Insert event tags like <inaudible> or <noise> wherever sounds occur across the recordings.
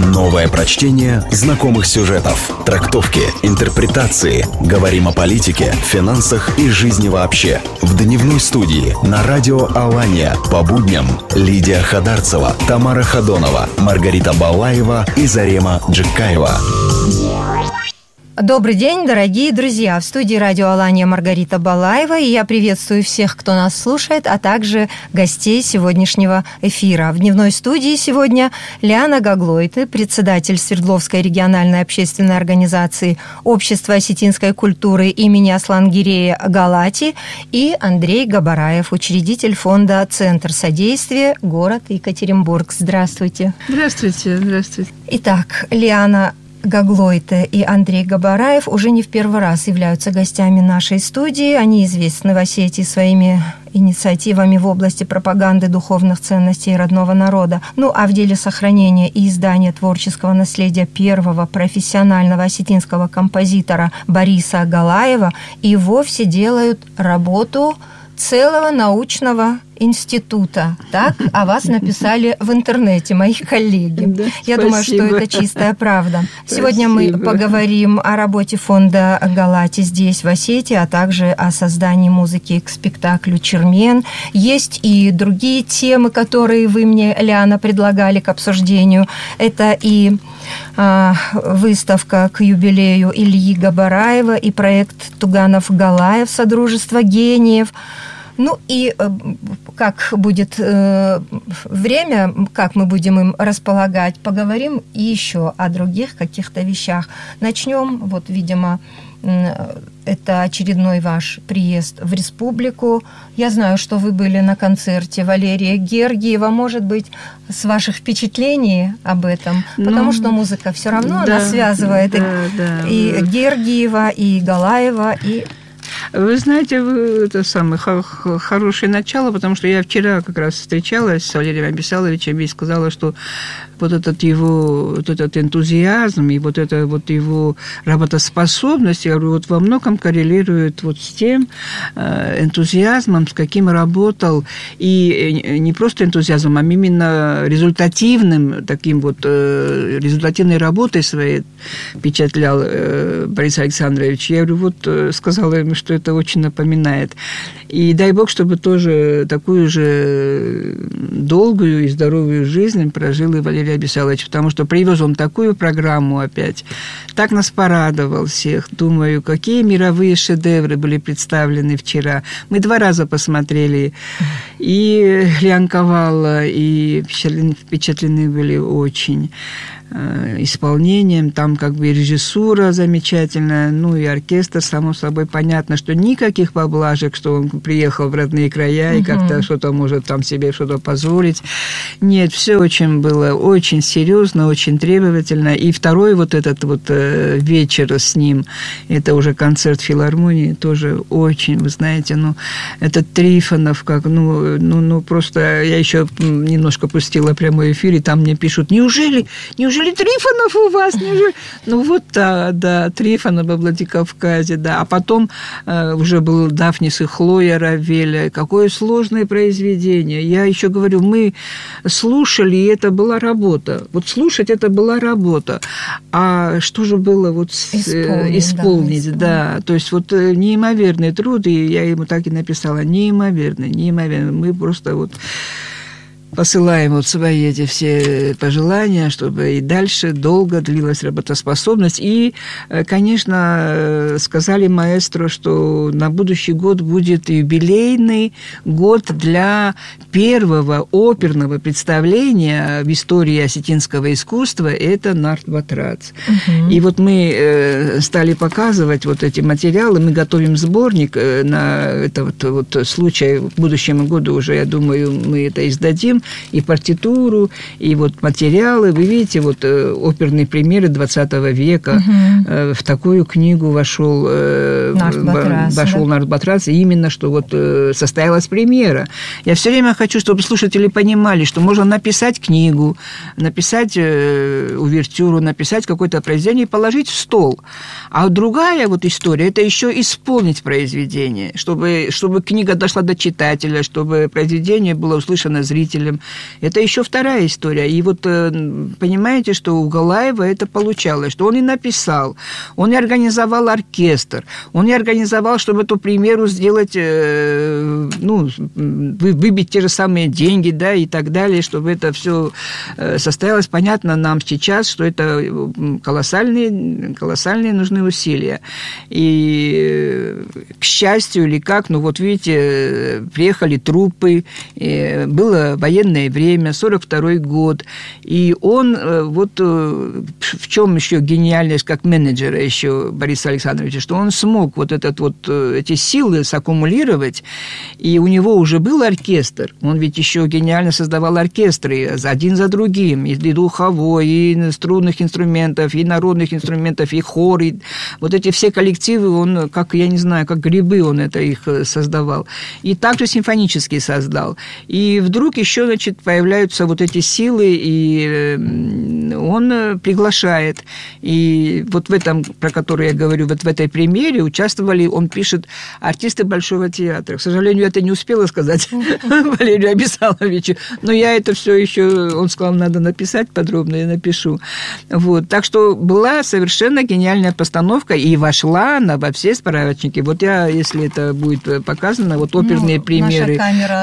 Новое прочтение знакомых сюжетов, трактовки, интерпретации. Говорим о политике, финансах и жизни вообще. В дневной студии на радио Алания по будням Лидия Хадарцева, Тамара Хадонова, Маргарита Балаева и Зарема Джикаева. Добрый день, дорогие друзья! В студии радио Алания Маргарита Балаева, и я приветствую всех, кто нас слушает, а также гостей сегодняшнего эфира. В дневной студии сегодня Лиана Гаглойты, председатель Свердловской региональной общественной организации Общества осетинской культуры имени Аслангирея Галати, и Андрей Габараев, учредитель фонда «Центр содействия», город Екатеринбург. Здравствуйте. Здравствуйте, здравствуйте. Итак, Лиана Гаглойте и Андрей Габараев уже не в первый раз являются гостями нашей студии. Они известны в Осетии своими инициативами в области пропаганды духовных ценностей родного народа. Ну а в деле сохранения и издания творческого наследия первого профессионального осетинского композитора Бориса Галаева и вовсе делают работу целого научного института, так? А вас написали в интернете мои коллеги. Да, Я спасибо. думаю, что это чистая правда. Спасибо. Сегодня мы поговорим о работе фонда Галати здесь, в Осетии, а также о создании музыки к спектаклю «Чермен». Есть и другие темы, которые вы мне, Ляна, предлагали к обсуждению. Это и а, выставка к юбилею Ильи Габараева и проект Туганов-Галаев «Содружество гениев». Ну и э, как будет э, время, как мы будем им располагать, поговорим и еще о других каких-то вещах. Начнем, вот, видимо, это очередной ваш приезд в республику. Я знаю, что вы были на концерте Валерия Гергиева. Может быть, с ваших впечатлений об этом? Потому ну, что музыка все равно да, она связывает да, и, да, и. Гергиева, и Галаева, и вы знаете, это самое хорошее начало, потому что я вчера как раз встречалась с Валерием Абисаловичем и сказала, что вот этот его вот этот энтузиазм и вот эта вот его работоспособность, я говорю, вот во многом коррелирует вот с тем э, энтузиазмом, с каким работал, и э, не просто энтузиазмом, а именно результативным, таким вот э, результативной работой своей впечатлял Борис Александрович. Я говорю, вот сказала ему, что это очень напоминает. И дай бог, чтобы тоже такую же долгую и здоровую жизнь прожил и Валерий Абисалович, потому что привез он такую программу опять, так нас порадовал всех. Думаю, какие мировые шедевры были представлены вчера. Мы два раза посмотрели и Лианковала, и впечатлены, впечатлены были очень. Э, исполнением, там как бы и режиссура замечательная, ну и оркестр, само собой, понятно, что никаких поблажек, что он приехал в родные края и как-то что-то может там себе что-то позволить. Нет, все очень было очень серьезно, очень требовательно. И второй вот этот вот э, вечер с ним, это уже концерт филармонии, тоже очень, вы знаете, ну, этот Трифонов, как, ну, ну, ну просто я еще немножко пустила прямой эфир, и там мне пишут, неужели, неужели Трифонов у вас? Неужели? Ну, вот, да, да, Трифонов во Владикавказе, да. А потом э, уже был Дафнис и Хлоя Равеля. Какое сложное произведение. Я еще говорю, мы слушали, и это была работа. Вот слушать это была работа. А что же было вот исполнить, исполнить да, да. То есть вот э, неимоверный труд, и я ему так и написала, неимоверный, неимоверный. Мы просто вот посылаем вот свои эти все пожелания, чтобы и дальше долго длилась работоспособность. И, э, конечно, сказали маэстро, что на будущий год будет юбилейный год для первого оперного представления в истории осетинского искусства. Это Нарт Батрац. Угу. И вот мы э, стали показывать вот эти материалы. Мы готовим сборник э, на это вот, вот случай. В будущем году уже, я думаю, мы это издадим и партитуру, и вот материалы. Вы видите, вот э, оперные примеры 20 века. Угу. В такую книгу вошел, э, Нарт вошел да? Нарт Батрац, и именно что вот состоялась премьера. Я все время хочу, чтобы слушатели понимали, что можно написать книгу, написать увертюру, написать какое-то произведение и положить в стол. А другая вот история – это еще исполнить произведение, чтобы, чтобы книга дошла до читателя, чтобы произведение было услышано зрителем, исполнителем, это еще вторая история. И вот понимаете, что у Галаева это получалось, что он и написал, он и организовал оркестр, он и организовал, чтобы эту премьеру сделать, ну, выбить те же самые деньги, да, и так далее, чтобы это все состоялось. Понятно нам сейчас, что это колоссальные, колоссальные нужны усилия. И, к счастью или как, ну вот видите, приехали трупы, было военное время, 42 год, и он э, вот э, в чем еще гениальность как менеджера еще Бориса Александровича, что он смог вот этот вот э, эти силы саккумулировать, и у него уже был оркестр, он ведь еще гениально создавал оркестры один за другим, и духовой, и струнных инструментов, и народных инструментов, и хор, и вот эти все коллективы, он, как, я не знаю, как грибы он это их создавал. И также симфонический создал. И вдруг еще, значит, появляются вот эти силы, и э, он э, приглашает. И вот в этом, про который я говорю, вот в этой премьере участвовали, он пишет, артисты Большого театра. К сожалению, это не успела сказать <laughs> Валерию Абисаловичу, но я это все еще, он сказал, надо написать подробно, я напишу. Вот. Так что была совершенно гениальная постановка, и вошла она во все справочники. Вот я, если это будет показано, вот оперные ну, примеры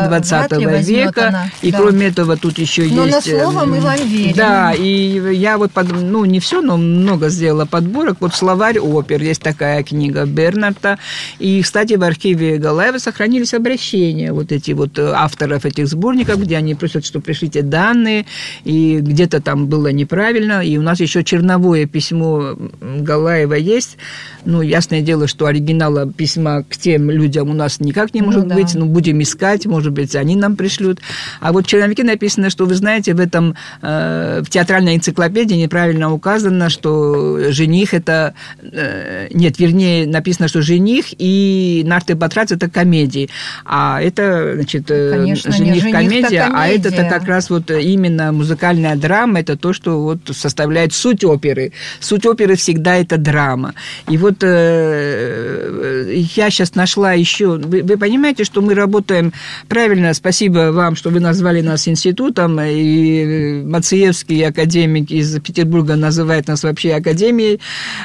20 века. Она. И да. кроме этого тут еще но есть... Но на слово мы вам верим. Да, и я вот, под, ну, не все, но много сделала подборок. Вот словарь опер, есть такая книга Бернарта. И, кстати, в архиве Галаева сохранились обращения вот эти вот э, авторов этих сборников, где они просят, что пришлите данные, и где-то там было неправильно. И у нас еще черновое письмо Галаева есть. Ну, ясное дело, что оригинала письма к тем людям у нас никак не может ну, да. быть. Ну, будем искать, может быть, они нам пришлют. А вот черновике написано, что, вы знаете, в этом, э, в театральной энциклопедии неправильно указано, что жених это... Э, нет, вернее, написано, что жених и Нарты Батрац это комедии. А это, значит, э, Конечно, жених, жених комедия, а это-то как раз вот именно музыкальная драма, это то, что вот составляет суть оперы. Суть оперы всегда это драма. И вот э, я сейчас нашла еще... Вы, вы понимаете, что мы работаем правильно? Спасибо вам, что вы назвали нас институтом. И Мациевский академик из Петербурга называет нас вообще академией.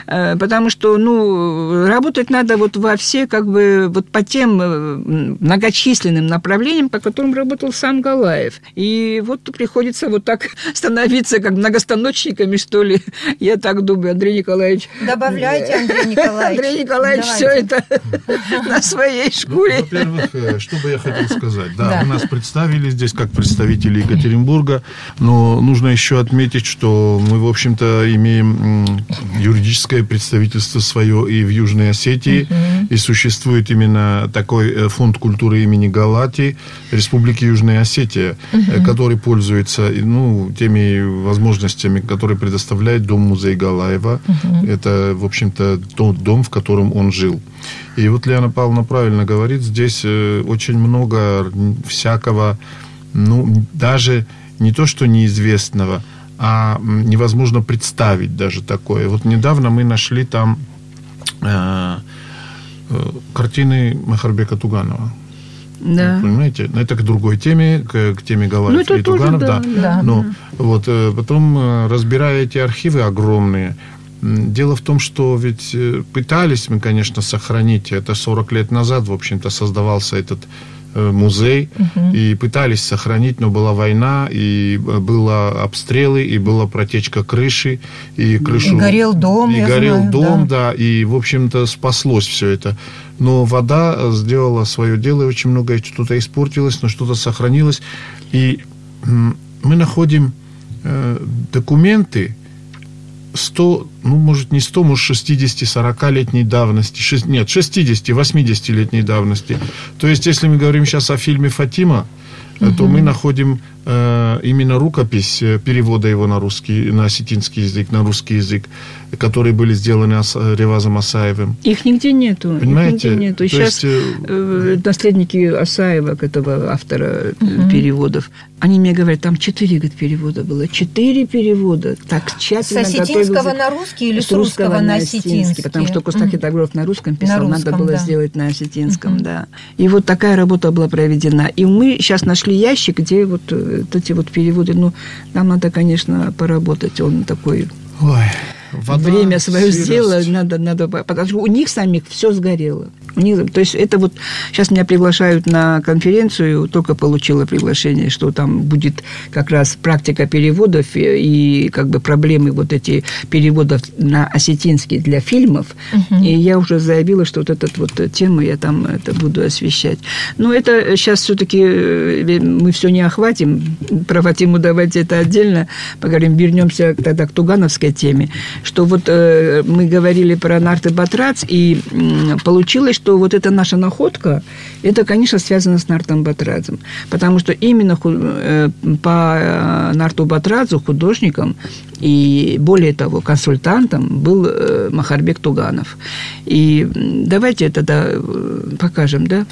Э, потому что, ну, работать надо вот во все, как бы, вот по тем э, многочисленным направлениям, по которым работал сам Галаев. И вот приходится вот так <laughs> становиться как многостаночниками, что ли. <laughs> Я так думаю, Андрей Николаевич. Добавляйте, Андрей Николаевич. <laughs> Андрей Николаевич все это на своей ну, шкуре. во-первых, э, что бы я хотел сказать. Да, вы нас представили здесь как представители Екатеринбурга, но нужно еще отметить, что мы, в общем-то, имеем юридическое представительство свое и в Южной Осетии, и существует именно такой э, фонд культуры имени Галати Республики Южная Осетия, э, который пользуется ну, теми возможностями, которые предоставляет Дом-музей Галаева. Это, в общем-то, тот дом, в котором он жил. И вот Лена Павловна правильно говорит, здесь э, очень много всякого, ну, даже не то, что неизвестного, а невозможно представить даже такое. Вот недавно мы нашли там э, э, картины Махарбека Туганова. Да. Понимаете? Но это к другой теме, к, к теме Галаев ну, и Туганов. Да, да. да. Но вот э, потом, э, разбирая эти архивы огромные, Дело в том, что ведь э, пытались мы, конечно, сохранить, это 40 лет назад, в общем-то, создавался этот музей, угу. и пытались сохранить, но была война, и э, было обстрелы, и была протечка крыши, и крышу... И горел дом, И горел знаю, дом, да. да, и, в общем-то, спаслось все это. Но вода сделала свое дело, и очень многое что-то испортилось, но что-то сохранилось. И мы находим э, документы, 100, ну, может, не 100, может, 60-40-летней давности. 6, нет, 60-80-летней давности. То есть, если мы говорим сейчас о фильме «Фатима», угу. то мы находим именно рукопись э, перевода его на русский, на осетинский язык, на русский язык, которые были сделаны Ас, Ревазом Асаевым. Их нигде нету. Понимаете? Их нигде нету. Сейчас есть... Э, э, наследники Асаева, этого автора угу. переводов, они мне говорят, там четыре говорит, перевода было. Четыре перевода. Так тщательно С осетинского на русский или с, с русского, на осетинский? Потому что Костак Итагров на русском писал, на русском, надо было да. сделать на осетинском, да. И вот такая работа была проведена. И мы сейчас нашли нашли ящик, где вот э, эти вот переводы. Ну, нам надо, конечно, поработать. Он такой... Ой, вода, время свое сырость. сделала, надо, надо, потому что у них самих все сгорело. Них, то есть это вот сейчас меня приглашают на конференцию, только получила приглашение, что там будет как раз практика переводов и, и как бы проблемы вот эти переводов на осетинский для фильмов. И я уже заявила, что вот эту вот тему я там это буду освещать. Но это сейчас все-таки мы все не охватим. Про Фатиму давайте это отдельно поговорим. Вернемся тогда к тугановской теме, что вот э, мы говорили про нарты Батрац, и м, получилось, что вот эта наша находка, это, конечно, связано с Нартом Батрадзем. Потому что именно э, по э, Нарту Батрадзу художником и, более того, консультантом был э, Махарбек Туганов. И давайте тогда э, покажем, да?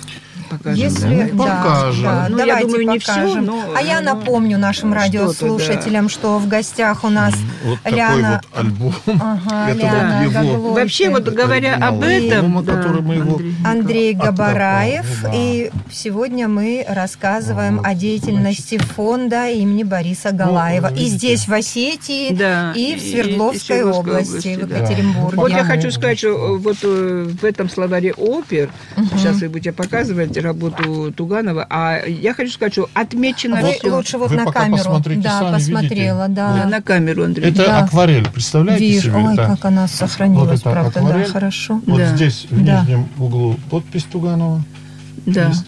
Покажем, Если, Ну, да, покажем. да, Ну, я давайте думаю, не покажем. но, а я ну, напомню нашим радиослушателям, что в гостях у нас Вот такой Ляна вот альбом. <laughs> Ага, Это Ляна вот его. Вообще, вот говоря об оригинал этом... альбома, который мы его- Андрей. Габараев. ну да. И сегодня мы рассказываем Вот, о деятельности фонда имени Бориса Галаева. и Ну, видите. здесь, в Осетии, Да, и в и- и Свердловской Свердловской области, области, в да. Екатеринбурге. Вот я Да. хочу сказать, что э, вот э, в этом словаре опер, сейчас вы будете показывать работу Туганова, а я хочу сказать, что отмечено Вы все. лучше вот Вы на пока камеру. посмотрите да, сами, посмотрела, видите? да. на камеру, Андрей. Это Да. акварель, представляете Вижу, себе? ой, Да. как она сохранилась, Вот это правда, да, акварель. хорошо. Вот Да. здесь, в Да. нижнем углу, подпись Туганова. да. есть.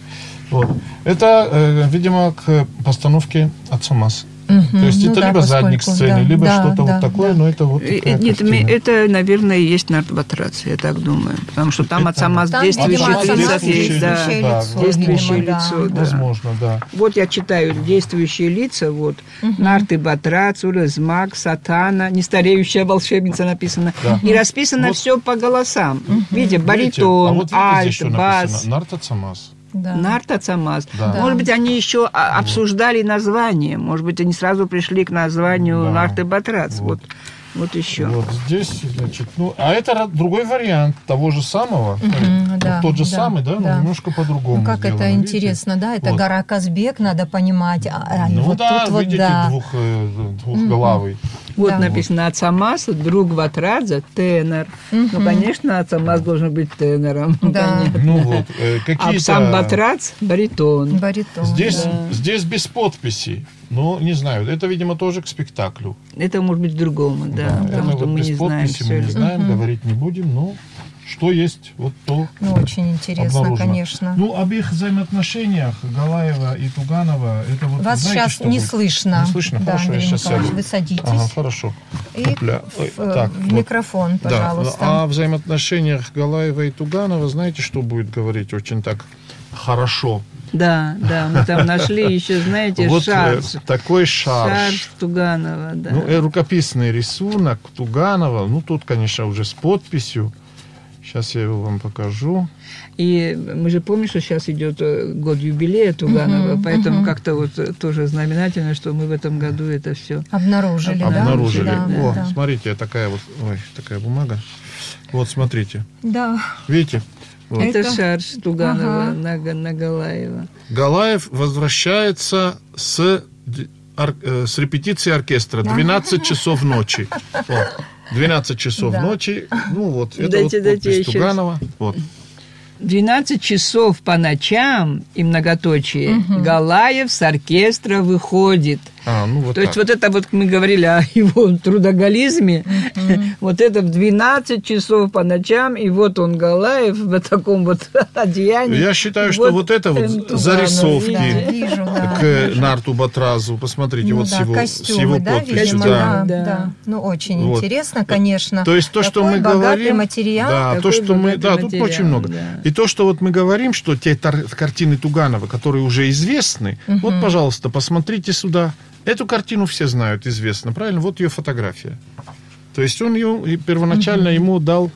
Вот. Это, э, видимо, к постановке «Отцамас». Мгм, То есть ну это да, либо задник сцены, да, либо да, что-то да, вот такое, да. но это вот такая Нет, картина. это, наверное, и есть нартобатрация, я так думаю. Потому что там от сама действующих лиц есть. Да. действующее да, лицо, действующее видимо, да. лицо, да. Возможно, да. Вот я читаю действующие лица, вот, Нарты Батрац, Урызмак, Сатана, нестареющая волшебница написано. Да. И расписано Вот. все по голосам. Видите, Видите? баритон, а вот видите, альт, бас. написано? Нарт Отцамас. Да. Нарта Цамаз. Да. Может быть, они еще а, обсуждали название. Может быть, они сразу пришли к названию Да. Нарты Батрац. Вот. Вот, вот еще. Вот здесь, значит, ну, а это другой вариант того же самого. Мгм, Вот да, тот же да, самый, да, но да. немножко по-другому. Ну, как сделано, это видите? интересно, да? Это Вот. гора Казбек, надо понимать. А, а Ну вот да, тут вот, видите, да. двух, э, двухголавый. Вот Да. написано Ацамаса, друг Ватрадзе, тенор. Ну, конечно, Ацамас должен быть тенором. Да. понятно. Ну вот, э, А какие-то... сам Батрац – баритон. Баритон. Здесь, да. здесь без подписи. Ну, не знаю, это, видимо, тоже к спектаклю. Это может быть другому, да. это потому что вот мы без не знаем подписи все мы не знаем, говорить не будем, но что есть, вот то Ну, очень интересно, обнаружено. конечно. Ну, об их взаимоотношениях Галаева и Туганова, это вот Вас знаете, сейчас что не будет? слышно. Не слышно? Да, Хорошо, я Андрей сейчас Николаевич, сяду. вы садитесь. Ага, хорошо. И Опля. в, Ой, э, так, в вот. микрофон, Да, пожалуйста. а о взаимоотношениях Галаева и Туганова, знаете, что будет говорить очень так хорошо? Да, да, мы там <laughs> нашли еще, знаете, вот э, шарж. такой шарж. Шарж Туганова, да. Ну, э, рукописный рисунок Туганова, ну, тут, конечно, уже с подписью. Сейчас я его вам покажу. И мы же помним, что сейчас идет э, год юбилея Туганова, поэтому как-то вот э, тоже знаменательно, что мы в этом году это все. Обнаружили, да? Обнаружили. Да, О, да. смотрите, такая вот, ой, такая бумага. Вот, смотрите. Да. Видите? Вот. Это, Это- шарж Туганова Ага. на, на Галаева. Галаев возвращается с, ор- э, с репетиции оркестра 12 часов ночи. <laughs> Вот. 12 часов Да. ночи. Ну вот, это Дайте, вот дайте, подпись Туганова. Вот. 12 часов по ночам и многоточие Галаев с оркестра выходит. А, ну вот То есть так. вот это вот мы говорили о <laughs> его трудоголизме, вот это в 12 часов по ночам, и вот он Галаев в таком вот <laughs> одеянии. Я считаю, что вот это вот зарисовки. Да, видите? вижу, да. К Нарту Батразу, посмотрите, Ну вот да, с его, с его да, подписью. видимо, да. да, Да. Ну, очень Вот. интересно, конечно. То есть то, что мы говорим, материал. да, то, что мы, да, тут очень много. да. И то, что вот мы говорим, что те картины Туганова, которые уже известны, вот, пожалуйста, посмотрите сюда. Эту картину все знают, известно, правильно? Вот ее фотография. То есть он ее первоначально ему дал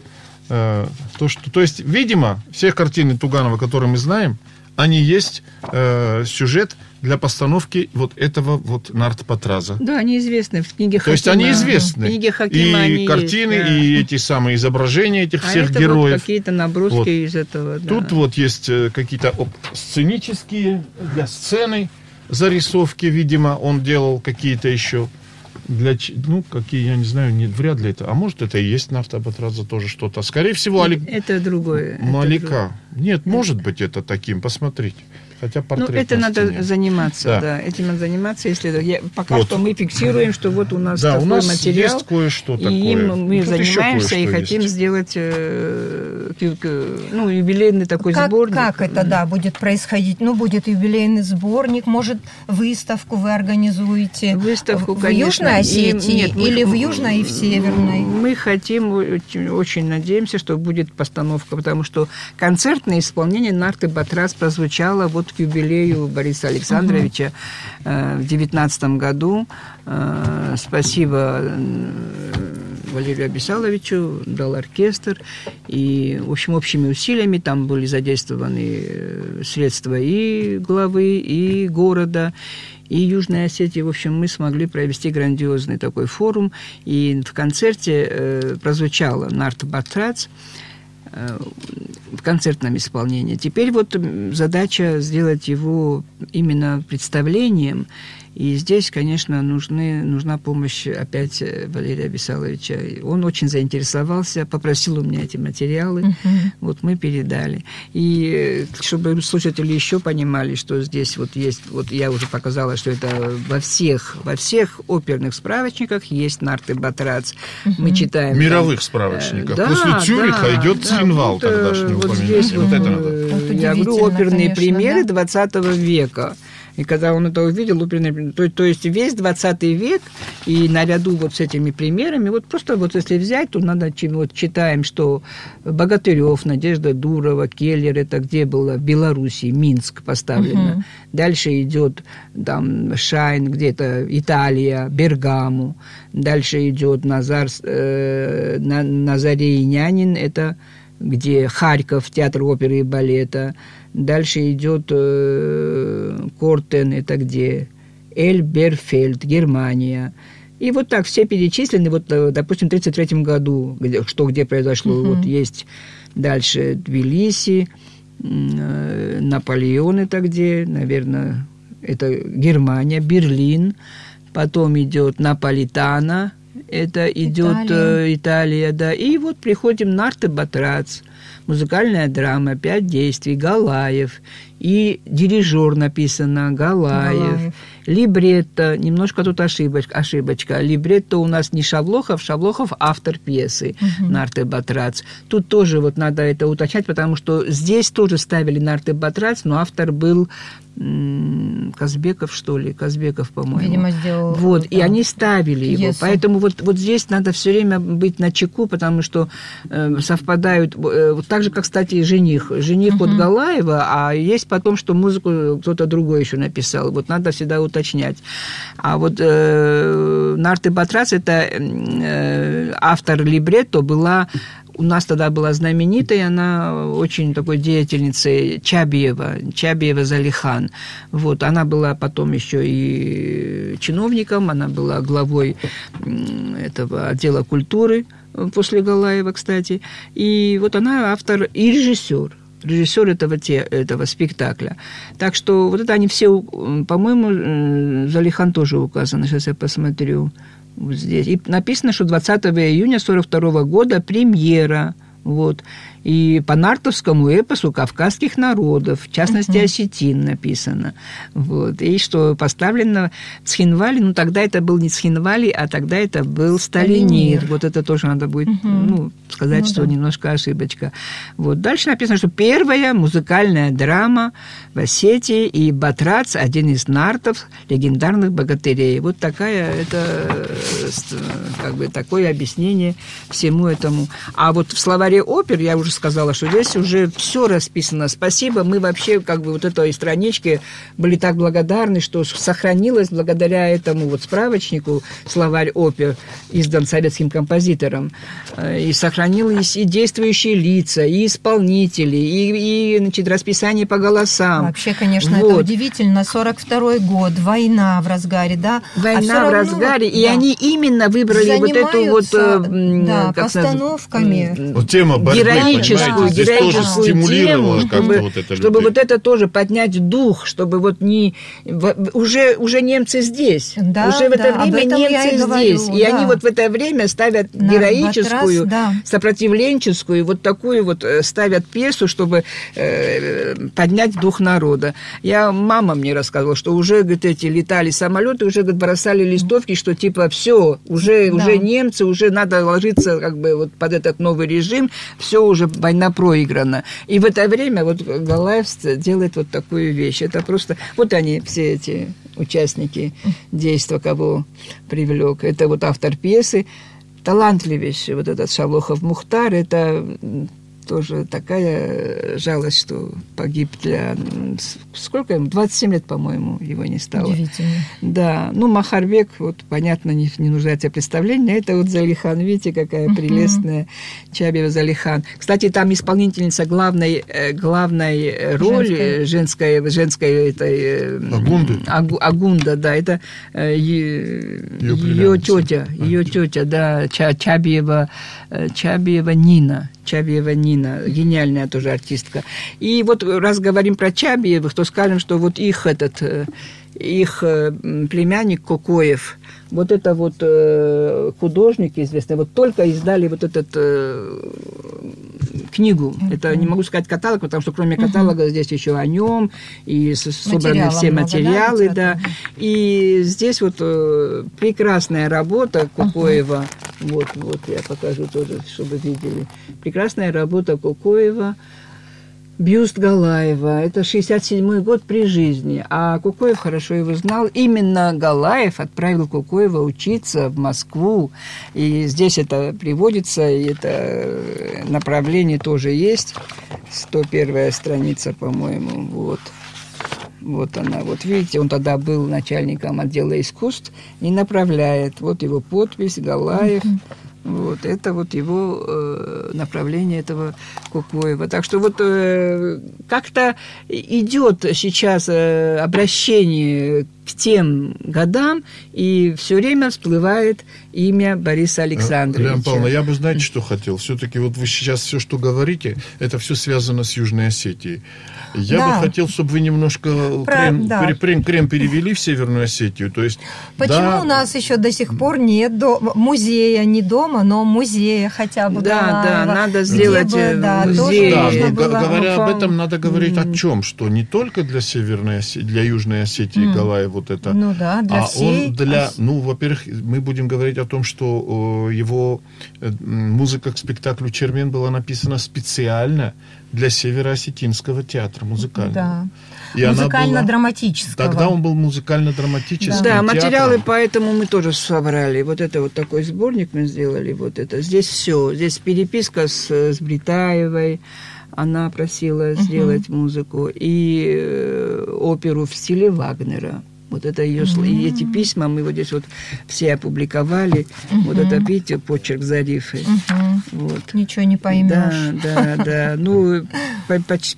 э, то, что, то есть, видимо, все картины Туганова, которые мы знаем, они есть э, сюжет для постановки вот этого вот Нарт Патраза. Да, они известны в книге То есть Хакима. они известны. В книге Хакима и они картины, есть, да. и эти самые изображения этих А всех это вот героев. какие-то наброски Вот. из этого. да. Тут вот есть э, какие-то сценические для сцены. Зарисовки, видимо, он делал какие-то еще для, ну, какие, я не знаю, не, вряд ли это. А может, это и есть нафтобатраза тоже что-то. Скорее всего, Али... Это другое. Малика. Это друг... Нет, может быть, это таким, посмотрите. Хотя портрет Ну, это надо стене. заниматься, да. да. Этим надо заниматься, если я, пока вот. что мы фиксируем, что вот у нас да, такой у нас материал. Есть кое-что такое. И им мы Тут занимаемся и хотим есть. сделать э, ну, юбилейный такой как, сборник. Как это, да, будет происходить? Ну, будет юбилейный сборник, может, выставку вы организуете выставку, в конечно. Южной Осетии и, нет, мы, или в Южной и в Северной? Мы хотим, очень, очень надеемся, что будет постановка, потому что концертное исполнение Нарты Батрас прозвучало вот к юбилею Бориса Александровича uh-huh. в девятнадцатом году. Э, спасибо Валерию Абисаловичу, дал оркестр. И, в общем, общими усилиями там были задействованы э, средства и главы, и города, и Южной Осетии. В общем, мы смогли провести грандиозный такой форум. И в концерте э, прозвучало «Нарт Батрац», Э, в концертном исполнении. Теперь вот задача сделать его именно представлением и здесь, конечно, нужны, нужна помощь опять э, Валерия Бесаловича. Он очень заинтересовался, попросил у меня эти материалы. Uh-huh. Вот мы передали. И э, чтобы слушатели еще понимали, что здесь вот есть, вот я уже показала, что это во всех, во всех оперных справочниках есть нарты Батрац. Uh-huh. Мы читаем. Мировых там, справочниках. Да, После Цюриха да, идет да, Цинвал вот, тогдашний вот здесь вот, вот это надо. Вот я говорю, оперные конечно, примеры да? 20 века. И когда он это увидел, Лупин, то, то есть весь 20 век, и наряду вот с этими примерами, вот просто вот если взять, то надо, вот читаем, что Богатырев, Надежда Дурова, Келлер, это где было? В Белоруссии, Минск поставлено. Угу. Дальше идет там Шайн, где-то Италия, Бергаму. Дальше идет Назар, э, Назарей Нянин, это где Харьков, театр оперы и балета. Дальше идет э, Кортен, это где? Эльберфельд, Германия. И вот так все перечислены, вот, э, допустим, в 1933 году, где, что где произошло, uh-huh. вот есть дальше Тбилиси, э, Наполеон это где, наверное, это Германия, Берлин, потом идет Наполитана, это идет Италия. Италия, да. И вот приходим на Арте-Батрац, музыкальная драма, пять действий, Галаев. И дирижер написано Галаев. Галаев. Либретто, немножко тут ошибочка, ошибочка. Либретто у нас не Шавлохов, Шавлохов автор пьесы угу. Нарты Батрац. Тут тоже вот надо это уточнять, потому что здесь тоже ставили Нарты Батрац, но автор был Казбеков, что ли, Казбеков, по-моему. Видимо, сделал. Вот, да, и они ставили его. Пьесу. Поэтому вот, вот здесь надо все время быть на чеку, потому что э, совпадают, э, вот так же, как, кстати, жених. Жених угу. от Галаева, а есть потом, что музыку кто-то другой еще написал. Вот надо всегда уточнять. А вот э, Нарты Батрац, это э, автор либретто, была у нас тогда была знаменитая, она очень такой деятельницей Чабиева, Чабиева Залихан. Вот, она была потом еще и чиновником, она была главой этого отдела культуры после Галаева, кстати. И вот она автор и режиссер режиссер этого, те, этого спектакля. Так что вот это они все, по-моему, Залихан тоже указано, сейчас я посмотрю вот здесь. И написано, что 20 июня 42 года премьера. Вот. И по нартовскому эпосу кавказских народов, в частности, осетин написано. Вот. И что поставлено Цхинвали, ну тогда это был не Цхинвали, а тогда это был Сталинир. Вот это тоже надо будет uh-huh. ну, сказать, ну, что да. немножко ошибочка. Вот. Дальше написано, что первая музыкальная драма в Осетии и Батрац, один из нартов, легендарных богатырей. Вот такая, это как бы такое объяснение всему этому. А вот в словаре опер я уже сказала, что здесь уже все расписано. Спасибо. Мы вообще как бы вот этой страничке были так благодарны, что сохранилось благодаря этому вот справочнику словарь опер, издан советским композитором. Э, и сохранились и действующие лица, и исполнители, и, и значит, расписание по голосам. Вообще, конечно, вот. это удивительно. 42 год, война в разгаре, да? А война а в разгаре, и да. они именно выбрали вот эту вот... Э, да, как постановками. Вот тема борьбы героическую, Здесь героическую тему, чтобы, вот это чтобы вот это тоже поднять дух, чтобы вот не... Уже, уже немцы здесь. Да, уже в это да, время немцы и здесь. Говорю, и да. они вот в это время ставят На героическую, батрас, да. сопротивленческую, вот такую вот э, ставят пьесу, чтобы э, поднять дух народа. Я, мама мне рассказывала, что уже, говорит, эти летали самолеты, уже, говорит, бросали листовки, что типа все, уже, да. уже немцы, уже надо ложиться как бы вот под этот новый режим, все уже война проиграна. И в это время вот Галаев делает вот такую вещь. Это просто... Вот они, все эти участники действия, кого привлек. Это вот автор пьесы, талантливейший, вот этот Шавлохов Мухтар, это тоже такая жалость, что погиб для... Сколько ему? 27 лет, по-моему, его не стало. Удивительно. Да. Ну, Махарбек, вот, понятно, не, не нуждается представление. Это вот Залихан, видите, какая прелестная uh-huh. Чабева Залихан. Кстати, там исполнительница главной, э, главной роли женской, женской этой... Э, Агунды. Агу, Агунда, да, это э, ее, ее тетя, ее тетя, да, Чабиева, Чабиева Нина. Чабиева Нина, гениальная тоже артистка. И вот раз говорим про Чабиевых, то скажем, что вот их этот, э, их э, племянник Кокоев, вот это вот э, художник известный, вот только издали вот этот книгу. Mm-hmm. Это не могу сказать каталог, потому что кроме каталога mm-hmm. здесь еще о нем и собраны Материала все материалы, много, да. да. И здесь вот э, прекрасная работа Кукоева. Вот, вот я покажу тоже, чтобы видели. Прекрасная работа Кукоева. Бюст Галаева. Это 67 год при жизни. А Кукоев хорошо его знал. Именно Галаев отправил Кукоева учиться в Москву. И здесь это приводится, и это направление тоже есть. 101 страница, по-моему. Вот. Вот она. Вот видите, он тогда был начальником отдела искусств и направляет. Вот его подпись, Галаев. Mm-hmm. Вот, это вот его э, направление этого Кукоева. Так что вот э, как-то идет сейчас э, обращение к тем годам, и все время всплывает имя Бориса Александровича. Леон Павловна, я бы, знаете, что хотел? Все-таки вот вы сейчас все, что говорите, это все связано с Южной Осетией. Я да. бы хотел, чтобы вы немножко Про, крем, да. крем, крем перевели в Северную Осетию. То есть, Почему да, у нас еще до сих пор нет до, музея, не дома, но музея хотя бы Да, да, надо сделать бы, да, музей. Да, но, было... Говоря об этом, надо говорить mm. о чем? Что не только для Северной Осетии, для Южной Осетии mm. Галаев вот это, ну, да, для а всей... он для... Ну, во-первых, мы будем говорить о том, что его э, музыка к спектаклю «Чермен» была написана специально для Североосетинского театра музыкального. Да. И Музыкально-драматического. Тогда он был музыкально-драматический. Да, да материалы поэтому мы тоже собрали. Вот это вот такой сборник мы сделали. Вот это. Здесь все. Здесь переписка с, с Бритаевой. Она просила uh-huh. сделать музыку. И э, оперу в стиле Вагнера. Вот это ее mm-hmm. и эти письма мы вот здесь вот все опубликовали. Mm-hmm. Вот это видите почерк Зарифы. Mm-hmm. Вот. Ничего не поймешь. Да, да, да. Ну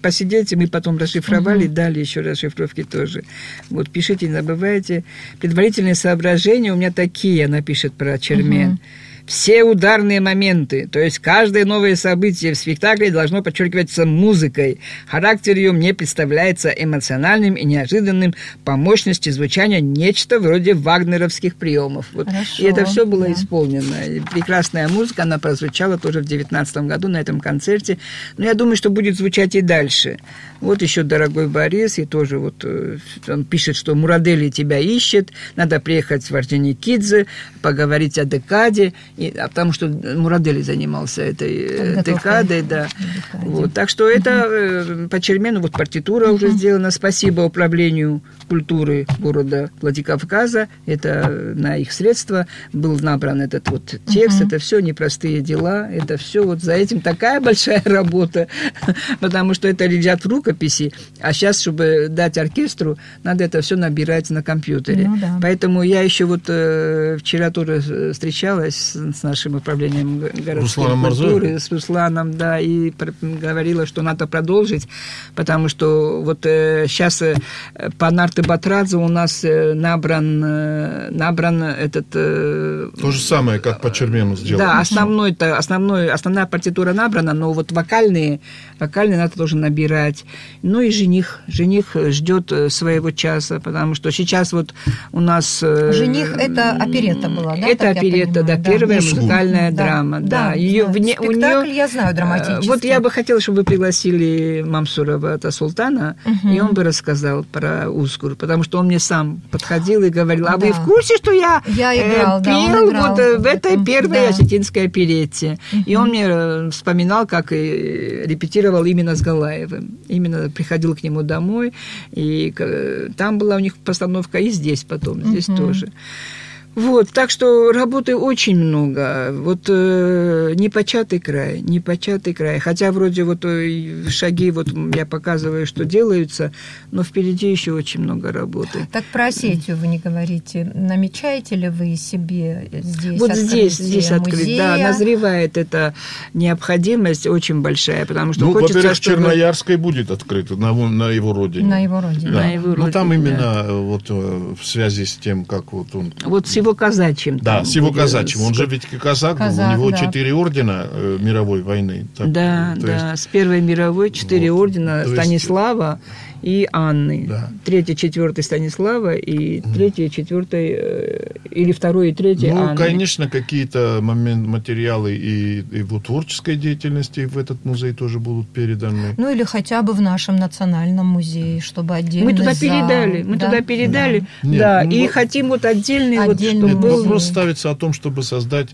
посидите, мы потом расшифровали, mm-hmm. дали еще расшифровки тоже. Вот пишите, не забывайте. Предварительные соображения у меня такие, она пишет про Чермен. Mm-hmm все ударные моменты, то есть каждое новое событие в спектакле должно подчеркиваться музыкой. Характер ее мне представляется эмоциональным и неожиданным по мощности звучания нечто вроде вагнеровских приемов. Вот. Хорошо, и это все было да. исполнено. И прекрасная музыка, она прозвучала тоже в 2019 году на этом концерте. Но я думаю, что будет звучать и дальше. Вот еще дорогой Борис, и тоже вот э, он пишет, что Мурадели тебя ищет, надо приехать в Орджоникидзе, поговорить о декаде и, а потому что Мурадели занимался этой декадой, да. Вот, так что это э, по Чермену вот партитура uh-huh. уже сделана. Спасибо управлению культуры города Владикавказа. Это на их средства был набран этот вот текст. Uh-huh. Это все непростые дела. Это все вот за этим такая большая <laughs> работа, потому что это лежат в рукописи. А сейчас, чтобы дать оркестру, надо это все набирать на компьютере. Ну, да. Поэтому я еще вот э, вчера тоже встречалась с с нашим управлением городской культуры, с Русланом, да, и говорила, что надо продолжить, потому что вот э, сейчас э, по Нарты Батрадзе у нас э, набран, э, набран этот... Э, То же самое, как по Чермену сделано. Да, основной, -то, основной, основная партитура набрана, но вот вокальные, вокальные надо тоже набирать. Ну и жених, жених ждет э, своего часа, потому что сейчас вот у нас... Э, жених это оперета была, да? Это оперета, да, да, первая музыкальная да, драма, да. да. Ее, да. Вне, Спектакль, у нее, я знаю, драматический. Вот я бы хотела, чтобы вы пригласили Мамсурова, это Султана, угу. и он бы рассказал про Узгур, потому что он мне сам подходил и говорил, а да. вы в курсе, что я, я играл, э, пел да, вот в этой первой да. осетинской оперете? Угу. И он мне вспоминал, как и репетировал именно с Галаевым. Именно приходил к нему домой, и там была у них постановка, и здесь потом, здесь угу. тоже. Вот, так что работы очень много. Вот э, непочатый край, непочатый край. Хотя вроде вот э, шаги, вот я показываю, что делаются, но впереди еще очень много работы. Так про Осетию вы не говорите. Намечаете ли вы себе здесь Вот здесь, здесь открыть, да, назревает эта необходимость очень большая, потому что ну, хочется, во-первых, чтобы... Черноярской будет открыто на, на его родине. На его родине. Да. На его родине, ну, там именно да. вот э, в связи с тем, как вот он... Вот с его казачьим. Да, с его казачьим. Он же ведь казак, казак был, у него да. четыре ордена э, мировой войны. Так, да, да, есть... с Первой мировой четыре вот, ордена Станислава, есть и Анны. Да. Третья, четвертая Станислава и третья, четвертая э, или второй и третья ну, Анны. конечно, какие-то момент, материалы и, и в творческой деятельности в этот музей тоже будут переданы. Ну или хотя бы в нашем национальном музее, чтобы отдельно. Мы туда зал. передали, мы да? туда передали, да, Нет, да ну, и хотим вот отдельный, отдельный вот, чтобы был... Вопрос ставится о том, чтобы создать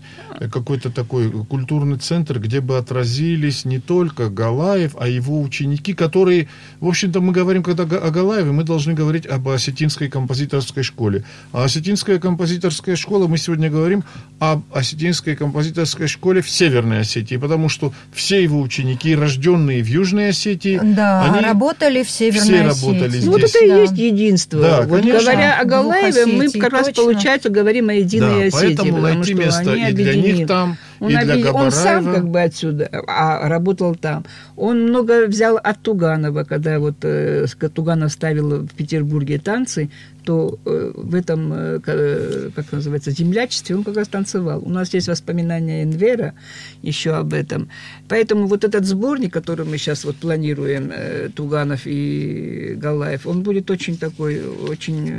какой-то такой культурный центр, где бы отразились не только Галаев, а его ученики, которые, в общем-то, мы говорим говорим когда о Галаеве, мы должны говорить об осетинской композиторской школе. А осетинская композиторская школа, мы сегодня говорим об осетинской композиторской школе в Северной Осетии, потому что все его ученики, рожденные в Южной Осетии, да, они работали в Северной все Осетии. работали здесь. Вот это и да. есть единство. Да, вот конечно. говоря о Галаеве, мы как раз, точно. получается, говорим о единой да, Осетии. Поэтому найти место и для них там, он, и для он сам как бы отсюда, а работал там. Он много взял от Туганова, когда вот э, Туганов ставил в Петербурге танцы, то э, в этом, э, э, как называется, землячестве он как раз танцевал. У нас есть воспоминания Энвера еще об этом. Поэтому вот этот сборник, который мы сейчас вот планируем, Туганов и Галаев, он будет очень такой, очень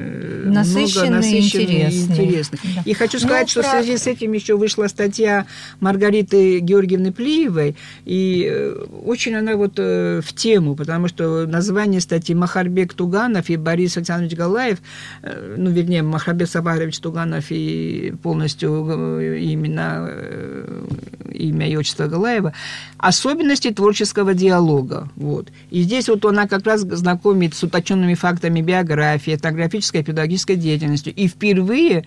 насыщенный, много, насыщенный интересный. и интересный. Да. И хочу сказать, ну, что про... в связи с этим еще вышла статья Маргариты Георгиевны Плиевой, и очень она вот в тему, потому что название статьи «Махарбек Туганов и Борис Александрович Галаев» Э, ну, вернее, Махрабет Сабарович Туганов и полностью э, именно э, имя и отчество Галаева, особенности творческого диалога. Вот. И здесь вот она как раз знакомит с уточненными фактами биографии, этнографической и педагогической деятельностью. И впервые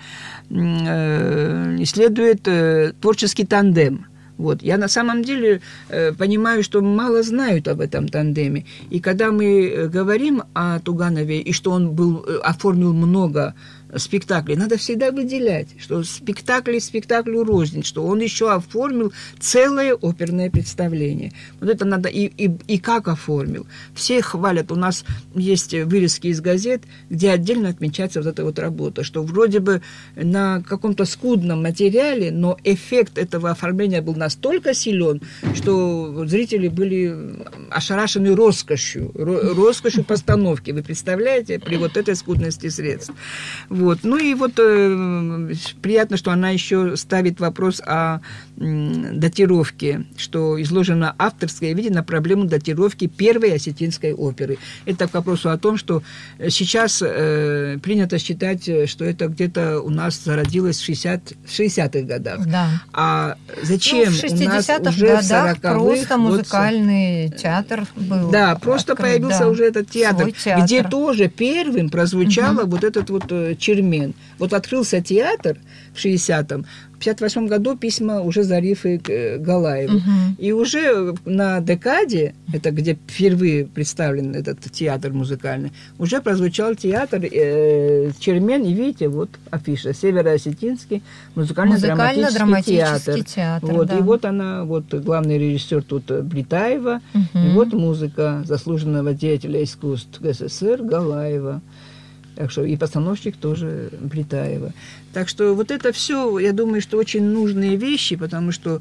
э, исследует э, творческий тандем – вот. Я на самом деле э, понимаю, что мало знают об этом тандеме. И когда мы э, говорим о Туганове, и что он был, э, оформил много спектаклей, надо всегда выделять, что спектакли спектаклю рознь, что он еще оформил целое оперное представление. Вот это надо, и, и, и как оформил. Все хвалят, у нас есть вырезки из газет, где отдельно отмечается вот эта вот работа, что вроде бы на каком-то скудном материале, но эффект этого оформления был настолько силен, что зрители были ошарашены роскошью, роскошью постановки. Вы представляете, при вот этой скудности средств. Вот. Ну и вот э, приятно, что она еще ставит вопрос о э, датировке, что изложено авторское видение на проблему датировки первой осетинской оперы. Это к вопросу о том, что сейчас э, принято считать, что это где-то у нас зародилось в 60, 60-х годах. Да. А зачем ну, в 60-х у нас уже годах в просто музыкальный вот, театр был. Да, просто открыт, появился да, уже этот театр, театр, где тоже первым прозвучало угу. вот этот вот э, Чермен. Вот открылся театр в 60-м, 1958 году письма уже Зарифы э, Галаеву. Угу. И уже на декаде, это где впервые представлен этот театр музыкальный, уже прозвучал театр э, Чермен, и видите, вот афиша, Северо-Осетинский музыкально-драматический Музыкально театр. театр вот, да. И вот она, вот главный режиссер тут Бритаева, угу. и вот музыка заслуженного деятеля искусств ГССР Галаева. Так что и постановщик тоже Бритаева. Так что вот это все, я думаю, что очень нужные вещи, потому что...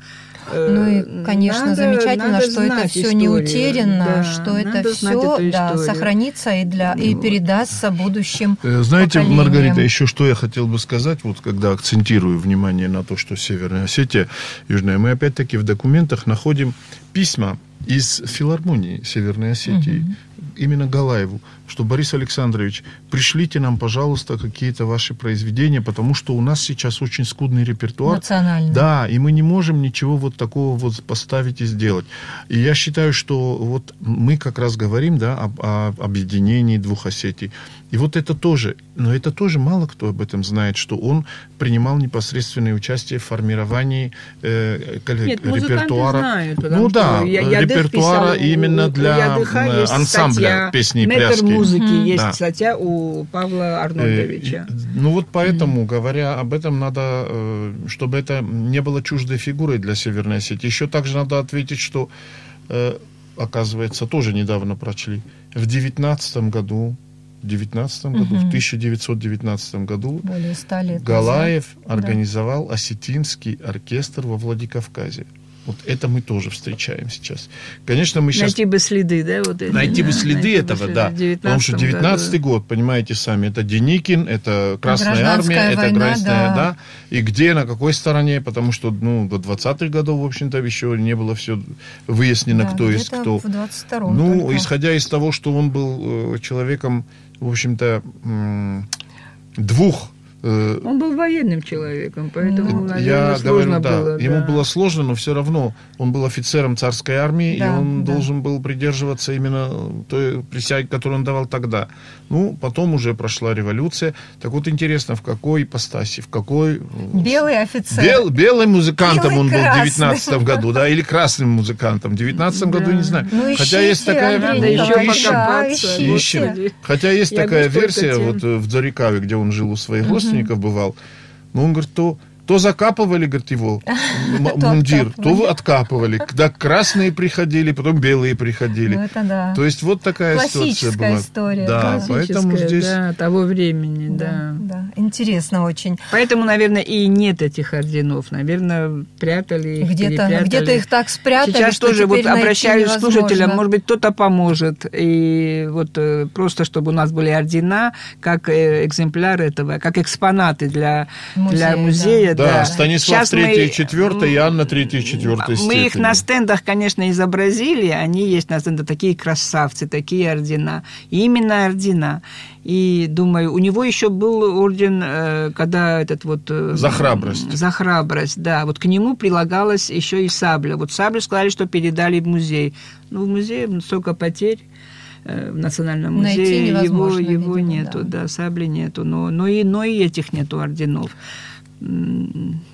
Э, ну и, конечно, надо, замечательно, надо что это все не утеряно, да, что это все да, сохранится и, для, и ну, передастся будущим э, Знаете, Маргарита, еще что я хотел бы сказать, вот когда акцентирую внимание на то, что Северная Осетия, Южная, мы опять-таки в документах находим письма из филармонии Северной Осетии, угу именно Галаеву, что Борис Александрович, пришлите нам, пожалуйста, какие-то ваши произведения, потому что у нас сейчас очень скудный репертуар. Национальный. Да, и мы не можем ничего вот такого вот поставить и сделать. И я считаю, что вот мы как раз говорим, да, об, об объединении двух Осетий. И вот это тоже, но это тоже мало кто об этом знает, что он принимал непосредственное участие в формировании э, Нет, репертуара. Знают, ну да, я, репертуара писал, именно для у ансамбля песни и пляски. музыки mm-hmm. есть да. статья у Павла Арнольдовича. Э, ну вот поэтому, mm-hmm. говоря об этом, надо, э, чтобы это не было чуждой фигурой для Северной Осетии. Еще также надо ответить, что э, оказывается, тоже недавно прочли. В девятнадцатом году в 19 году, угу. в 1919 году Более 100 лет Галаев назад. организовал да. осетинский оркестр во Владикавказе. Вот это мы тоже встречаем сейчас. Конечно, мы сейчас... Найти бы следы, да? Вот эти, Найти да? бы следы Найти этого, бы да. Потому что 19 год, понимаете сами, это Деникин, это Красная Армия, война, это Красная, да. да. И где, на какой стороне, потому что, ну, до 20-х годов, в общем-то, еще не было все выяснено, да, кто есть кто. в 22 Ну, только. исходя из того, что он был э, человеком, в общем-то, двух он был военным человеком, поэтому, наверное, я сложно говорю, да, было. Ему да. было сложно, но все равно он был офицером царской армии, да, и он да. должен был придерживаться именно той присяги, которую он давал тогда. Ну, потом уже прошла революция. Так вот, интересно, в какой ипостаси, в какой... Белый офицер. Бел, белым музыкантом Белый он был в 19 году, да, или красным музыкантом. В 19 да. году, не знаю. Ну, Хотя есть такая... Надо еще покопаться. Ищем. Хотя есть такая версия, вот в Зарикаве, где он жил у своих родственников, родственников бывал. Но он говорит, то то закапывали, говорит, его <laughs> мундир, то откапывали. Когда красные приходили, потом белые приходили. Ну, это да. То есть вот такая ситуация была. история. Да, поэтому здесь... Да, того времени, да. да. Интересно очень. Поэтому, наверное, и нет этих орденов. Наверное, прятали их, Где-то где их так спрятали, Сейчас тоже вот обращаюсь к слушателям, может быть, кто-то поможет. И вот э, просто, чтобы у нас были ордена, как э, экземпляры этого, как экспонаты для музея, для музея да. Станислав Сейчас 3 и 4 и Анна 3 и 4 Мы степени. их на стендах, конечно, изобразили. Они есть на стендах такие красавцы, такие ордена. именно ордена. И думаю, у него еще был орден, э, когда этот вот... Э, за храбрость. За храбрость, да. Вот к нему прилагалась еще и сабля. Вот саблю сказали, что передали в музей. Ну, в музее столько потерь э, в Национальном музее его, его видимо, нету, да. да, сабли нету, но, но, и, но и этих нету орденов. mm, mm, mm.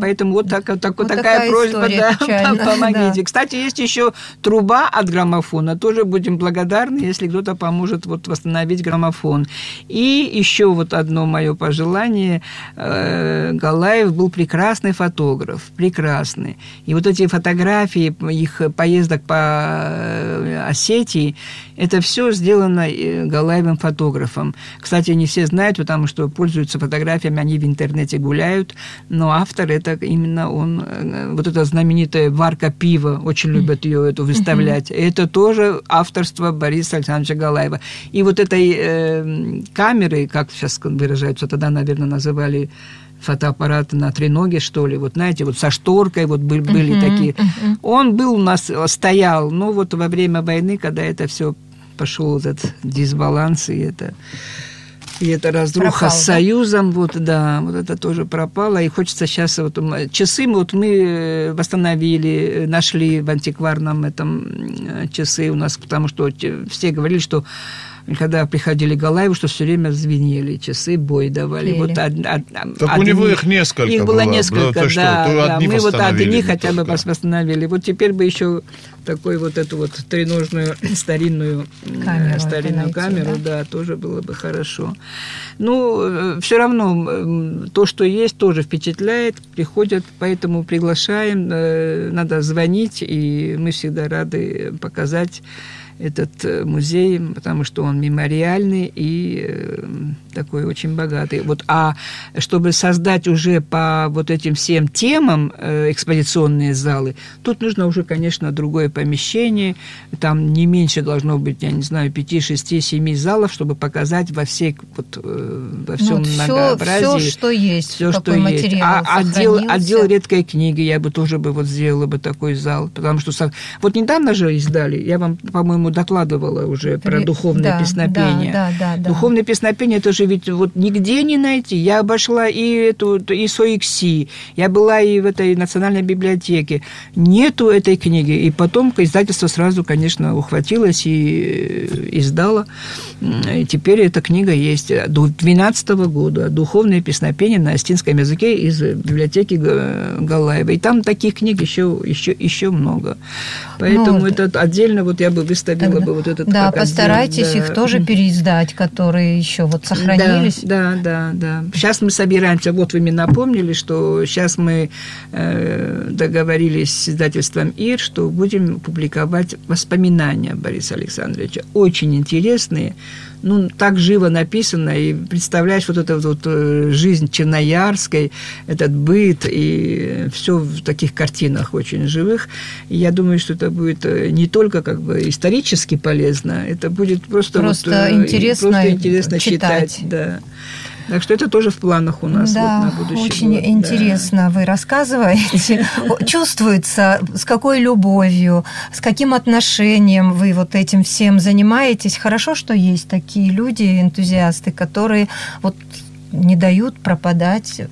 Поэтому вот, так, так, вот такая, такая просьба, да, <laughs> помогите. Да. Кстати, есть еще труба от граммофона. Тоже будем благодарны, если кто-то поможет вот восстановить граммофон. И еще вот одно мое пожелание. Э, Галаев был прекрасный фотограф, прекрасный. И вот эти фотографии их поездок по э, Осетии, это все сделано э, Галаевым фотографом. Кстати, не все знают, потому что пользуются фотографиями, они в интернете гуляют, но автор это именно он, э, вот эта знаменитая варка пива, очень любят ее эту выставлять. Это тоже авторство Бориса Александровича Галаева. И вот этой э, камерой, как сейчас выражаются, тогда, наверное, называли фотоаппараты на треноге, что ли, вот знаете, вот со шторкой вот были, были uh-huh, такие. Uh-huh. Он был у нас, стоял, ну вот во время войны, когда это все пошел этот дисбаланс, и это и это разруха Пропал, с Союзом, да? вот, да, вот это тоже пропало. И хочется сейчас вот часы вот мы восстановили, нашли в антикварном этом часы у нас, потому что все говорили, что когда приходили Галаеву, что все время звенели часы, бой давали. Пели. Вот од, од, Так одни- у него их несколько Их было было. несколько, Да, ты что, да. то да. Мы вот одни не хотя бы восстановили. Вот теперь бы еще такой вот эту вот треножную <coughs> старинную Камеру старинную найти, камеру, да? тоже было бы хорошо. Ну, все равно то, что есть, тоже впечатляет, приходят, поэтому приглашаем, э, надо звонить, и мы всегда рады показать этот э, музей, потому что он мемориальный и э, такой очень богатый. Вот, а чтобы создать уже по вот этим всем темам э, экспозиционные залы, тут нужно уже, конечно, другое помещение. Там не меньше должно быть, я не знаю, 5, 6, 7 залов, чтобы показать во всей вот, э, во всем все, многообразии. все, что есть, Все, что есть. А отдел, сохранился. отдел редкой книги я бы тоже бы вот сделала бы такой зал, потому что вот недавно же издали, я вам, по-моему, докладывала уже про духовное да, песнопение. да, да, да, да. Духовное песнопение это же ведь вот нигде не найти. Я обошла и эту и СОИКСИ, я была и в этой национальной библиотеке. Нету этой книги. И потом издательство сразу, конечно, ухватилось и э, издало. И теперь эта книга есть до 2012 года. Духовное песнопение на астинском языке из библиотеки Га- Галаева. И там таких книг еще, еще, еще много. Поэтому Ну, это отдельно вот я бы выставила Тогда- бы вот этот да, постарайтесь да. их тоже переиздать, которые еще вот сохранились. Да, да, да, да. Сейчас мы собираемся, вот вы мне напомнили, что сейчас мы э, договорились с издательством ИР, что будем публиковать воспоминания Бориса Александровича. Очень интересные, ну, так живо написано, и представляешь вот эту вот э, жизнь Черноярской, этот быт, и все в таких картинах очень живых. И я думаю, что это будет э, не только как бы исторически полезно, это будет просто, Просто вот, э, интересно просто интересно читать. читать. Да. Так что это тоже в планах у нас да, вот, на будущий очень год, да. интересно вы рассказываете. <laughs> Чувствуется, с какой любовью, с каким отношением вы вот этим всем занимаетесь. Хорошо, что есть такие люди, энтузиасты, которые вот не дают пропадать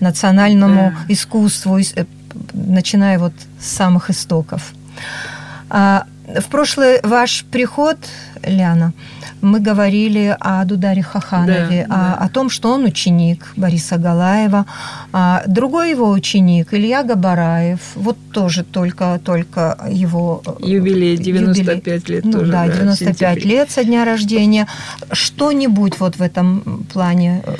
национальному Да. искусству, ис- э, начиная вот с самых истоков. А, в прошлый ваш приход, Ляна, мы говорили о Дударе Хаханове, Да, о, да. о том, что он ученик Бориса Галаева. А другой его ученик, Илья Габараев, вот тоже только, только его... э, Юбилей, юбилей. 95 лет Ну тоже. да, в 95 сентябре. лет со дня рождения. Что-нибудь вот в этом плане э,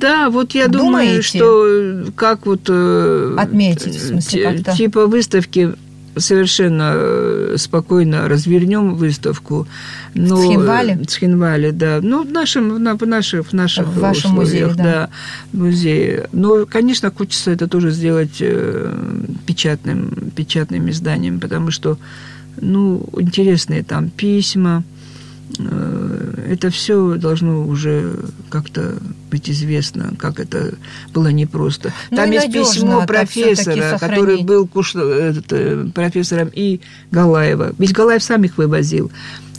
Да, вот я думаю, Думаете? что как вот... э, Отметить, в смысле, как-то? Типа выставки совершенно э, спокойно развернем выставку. Но, В Цхинвале? э, В Цхинвале, да. Ну, в нашем, на, в наших, в наших В вашем условиях, музее, да. музее. Но, конечно, хочется это тоже сделать э, печатным, печатным изданием, потому что, ну, интересные там письма, это все должно уже как-то быть известно, как это было непросто. Ну Там есть письмо так профессора, который был куш- этот, э, профессором и Галаева. Ведь Галаев сам их вывозил.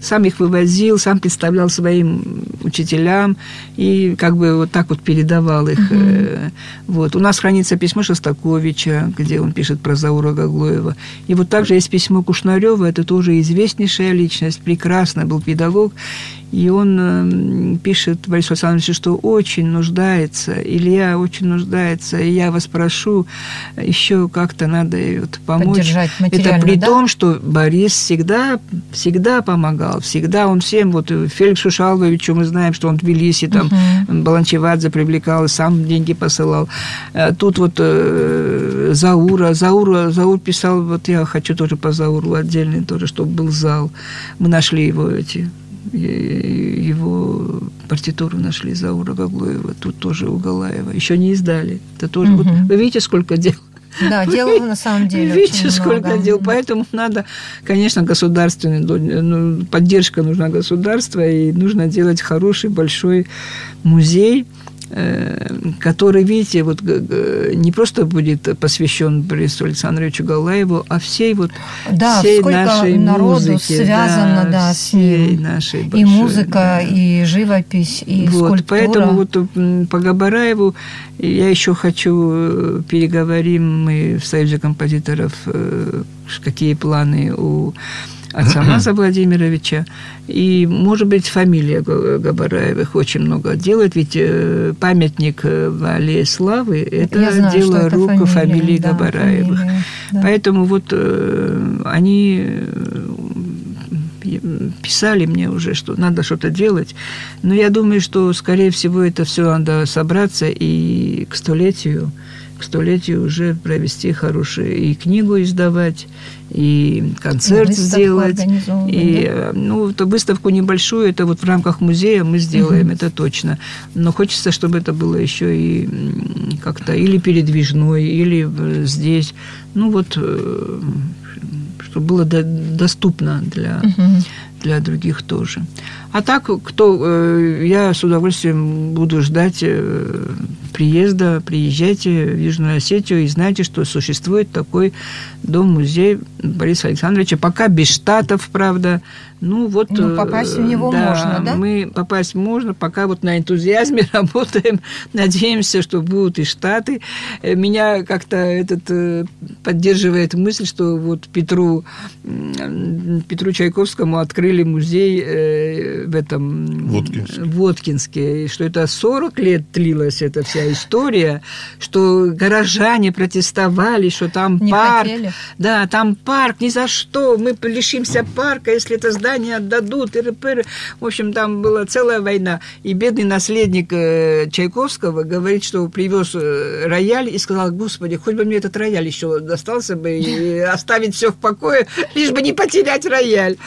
Сам их вывозил, сам представлял своим учителям и как бы вот так вот передавал их. э, Вот. У нас хранится письмо Шостаковича, где он пишет про Заура Гаглоева. И вот также есть письмо Кушнарева, это тоже известнейшая личность, прекрасный был педагог. И он э, пишет Борису Александровичу, что очень нуждается, Илья очень нуждается, и я вас прошу, еще как-то надо вот помочь. Это при да? том, что Борис всегда, всегда помогал, всегда он всем, вот э, Феликсу Шалвовичу мы знаем, что он в Тбилиси, там, Мгм. Баланчевадзе привлекал, сам деньги посылал. Э, Тут вот э, Заура, Заура, Заур писал, вот я хочу тоже по Зауру отдельный тоже, чтобы был зал. Мы нашли его эти его партитуру нашли Заура Гаглоева, тут тоже у Галаева. Еще не издали. Это тоже, вот, Мгм. вы видите, сколько дел. Да, дела на самом <laughs> деле Видите, сколько много. дел. Поэтому надо, конечно, государственный, ну, поддержка нужна государства, и нужно делать хороший, большой музей, который, видите, вот не просто будет посвящен Борису Александровичу Галаеву, а всей вот Да, всей нашей народу музыке, связано, да, с всей ним. нашей И большой, музыка, да. и живопись, и Вот, скульптура. поэтому вот по Габараеву я еще хочу э, переговорим мы в Союзе композиторов, э, какие планы у от Самаза <clears throat> Владимировича. И, может быть, фамилия Габараевых очень много делает, ведь э, памятник в Аллее Славы – это знаю, дело рук фамилия, фамилии да, Габараевых. Фамилия, да. Поэтому вот э, они писали мне уже, что надо что-то делать. Но я думаю, что, скорее всего, это все надо собраться и к столетию к столетию уже провести хорошую и книгу издавать, и концерт сделать. И, да? ну, то выставку небольшую, это вот в рамках музея мы сделаем, угу. это точно. Но хочется, чтобы это было еще и как-то или передвижной, или здесь. Ну, вот э, чтобы было доступно для, угу. для других тоже. А так, кто, э, я с удовольствием буду ждать э, приезда, приезжайте в Южную Осетию и знайте, что существует такой дом-музей Бориса Александровича, пока без штатов, правда, ну вот... Ну, попасть в него да, можно, да? мы попасть можно, пока вот на энтузиазме <laughs> работаем, надеемся, что будут и Штаты. Э, меня как-то этот э, поддерживает мысль, что вот Петру, Петру Чайковскому открыли музей э, в этом... Воткинске. Воткинске, что это 40 лет длилась эта вся история, что горожане протестовали, что там Не парк... Хотели. Да, там парк, ни за что, мы лишимся парка, если это здание отдадут, и. В общем, там была целая война. И бедный наследник э, Чайковского говорит, что привез э, рояль и сказал, господи, хоть бы мне этот рояль еще достался бы и <laughs> оставить все в покое, лишь бы не потерять рояль.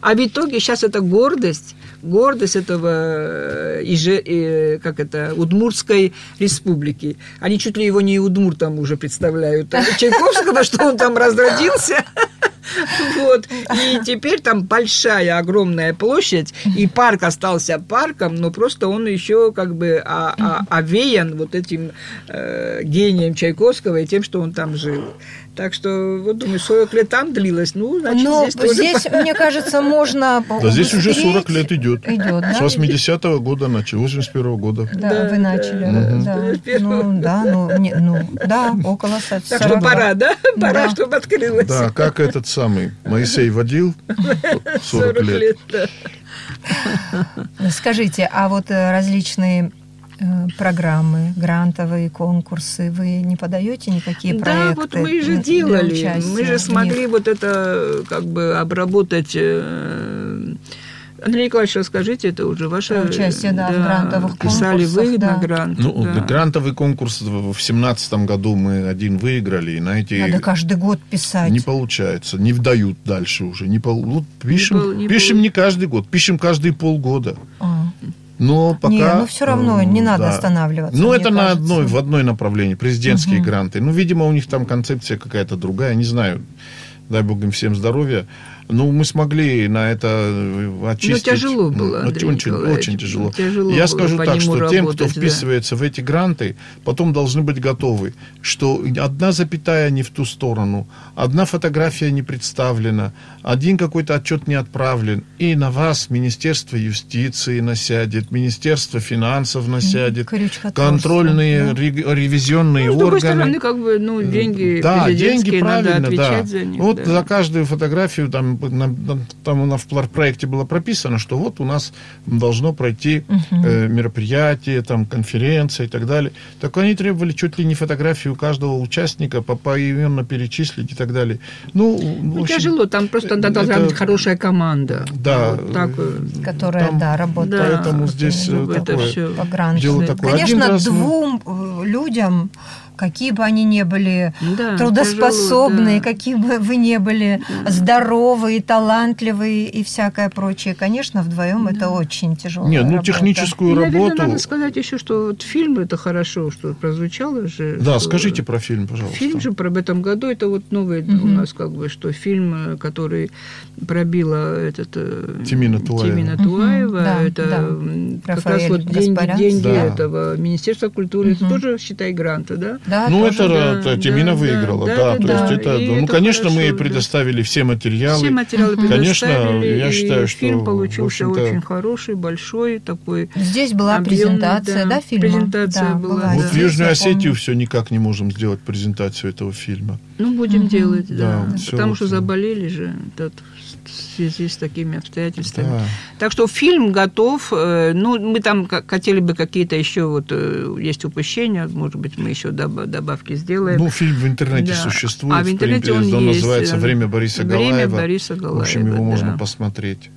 А в итоге сейчас это гордость, гордость этого э, и, как это, Удмуртской республики. Они чуть ли его не Удмуртом уже представляют. А Чайковского, что он там разродился. <laughs> Вот. И теперь там большая, огромная площадь, и парк остался парком, но просто он еще как бы а, а, овеян вот этим э, гением Чайковского и тем, что он там жил. Так что, вот думаю, 40 лет там длилось, ну, значит, Но здесь тоже... здесь, мне кажется, можно Да, здесь уже 40 лет идет. Идет, да? С 80-го года начали, 81-го года. Да, да вы начали. Да, да. Ну, да, ну, не, ну, да, около 40. Так что пора, да? Пора, Да. чтобы открылось. Да, как этот самый Моисей водил <laughs> 40 лет. да. Скажите, а вот э, различные программы, грантовые конкурсы, вы не подаете никакие Да, проекты? вот мы же делали. Мы же смогли вот это как бы обработать. э, Андрей Николаевич, расскажите, это уже ваше... Участие, да, в грантовых Писали вы конкурсах, да. на грант. Ну, да. грантовый конкурс в семнадцатом году мы один выиграли, и на эти Надо каждый год писать. не получается, не вдают дальше уже. Не пол... вот пишем, пол- не пишем пол- не каждый год, пишем каждые полгода. А. Но пока... Не, ну всё равно не надо останавливаться, Ну, это на кажется. одной, в одной направлении, президентские гранты. Ну, видимо, у них там концепция какая-то другая, не знаю. Дай бог им всем здоровья. Ну, мы смогли на это э, очистить. Ну, тяжело было, Ну, Андрей очень, Николаевич. очень тяжело. Тяжело Я было скажу так, что тем, кто работать, да. вписывается в эти гранты, потом должны быть готовы, что одна запятая не в ту сторону, одна фотография не представлена, один какой-то отчет не отправлен, и на вас Министерство юстиции насядет, Министерство финансов насядет, крючкотворство, контрольные да. ре- ревизионные Ну, с другой органы. стороны, как бы, ну, деньги Да, деньги надо правильно, отвечать да. за них. вот да. за каждую фотографию там, на, на- там у нас в проекте было прописано, что вот у нас должно пройти э, мероприятие, там конференция и так далее. Так они требовали чуть ли не фотографию каждого участника, по- поименно перечислить и так далее. Ну, Ну, общем, тяжело, там просто это- должна быть хорошая команда. Да. Вот так, э, Которая, Там- да, работает. Да, Поэтому здесь э, чтобы это такое. все. Дело такое. Один Конечно, раз мы- двум э, людям, какие бы они ни были Да, трудоспособные, тяжело, да. какие бы вы ни были здоровые, талантливые и всякое прочее, конечно, вдвоем это очень тяжело. Нет, ну техническую И, наверное, работу. надо сказать еще, что вот фильм это хорошо, что прозвучало же. Да, что- скажите про фильм, пожалуйста. Фильм же про в этом году, это вот новый у нас как бы, что фильм, э, который пробила этот... э, Тимина Туаева. Тимина Туаева, Да, это да. как Рафаэль раз вот деньги, Гаспарян. деньги Да. этого Министерства культуры, это тоже, считай, гранты, да? Да, Ну, тоже. это, да, Тимина да, выиграла, да, да. да, то да. есть это, ну, это конечно, мы хорошо, да. предоставили все материалы. Все материалы Конечно, я считаю, что, фильм получился очень хороший, большой, такой Здесь была Объемный, презентация, да, да, фильма? презентация Да, была, была. да. Вот в Южную Осетию все никак не можем сделать презентацию этого фильма. Ну, будем угу. делать, да. да Потому что заболели же. Тот, в связи с такими обстоятельствами. Да. Так что фильм готов. Э, ну, мы там хотели бы какие-то еще вот э, есть упущения, может быть, мы еще добавки сделаем. Ну, фильм в интернете да. существует. А в интернете он, он есть. называется «Время Бориса Время Галаева». Бориса Галаева. В общем, его да. можно посмотреть.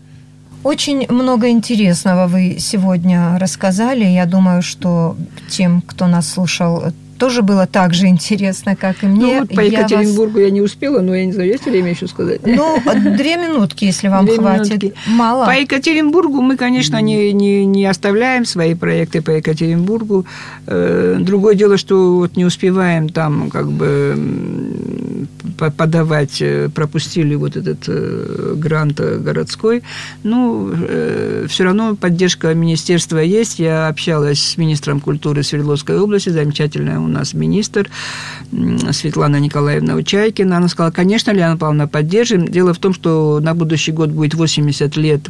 Очень много интересного вы сегодня рассказали. Я думаю, что тем, кто нас слушал, тоже было так же интересно, как и мне. Ну, вот по я Екатеринбургу вас... я не успела, но я не знаю, есть время еще сказать? Ну, две минутки, если вам две хватит. Минутки. Мало. По Екатеринбургу мы, конечно, не, не, не оставляем свои проекты по Екатеринбургу. Э, другое дело, что вот не успеваем там как бы подавать, э, пропустили вот этот э, грант городской. Ну, все равно поддержка министерства есть. Я общалась с министром культуры Свердловской области, замечательная у нас министр Светлана Николаевна Учайкина. Она сказала, конечно, Леона Павловна, поддержим. Дело в том, что на будущий год будет 80 лет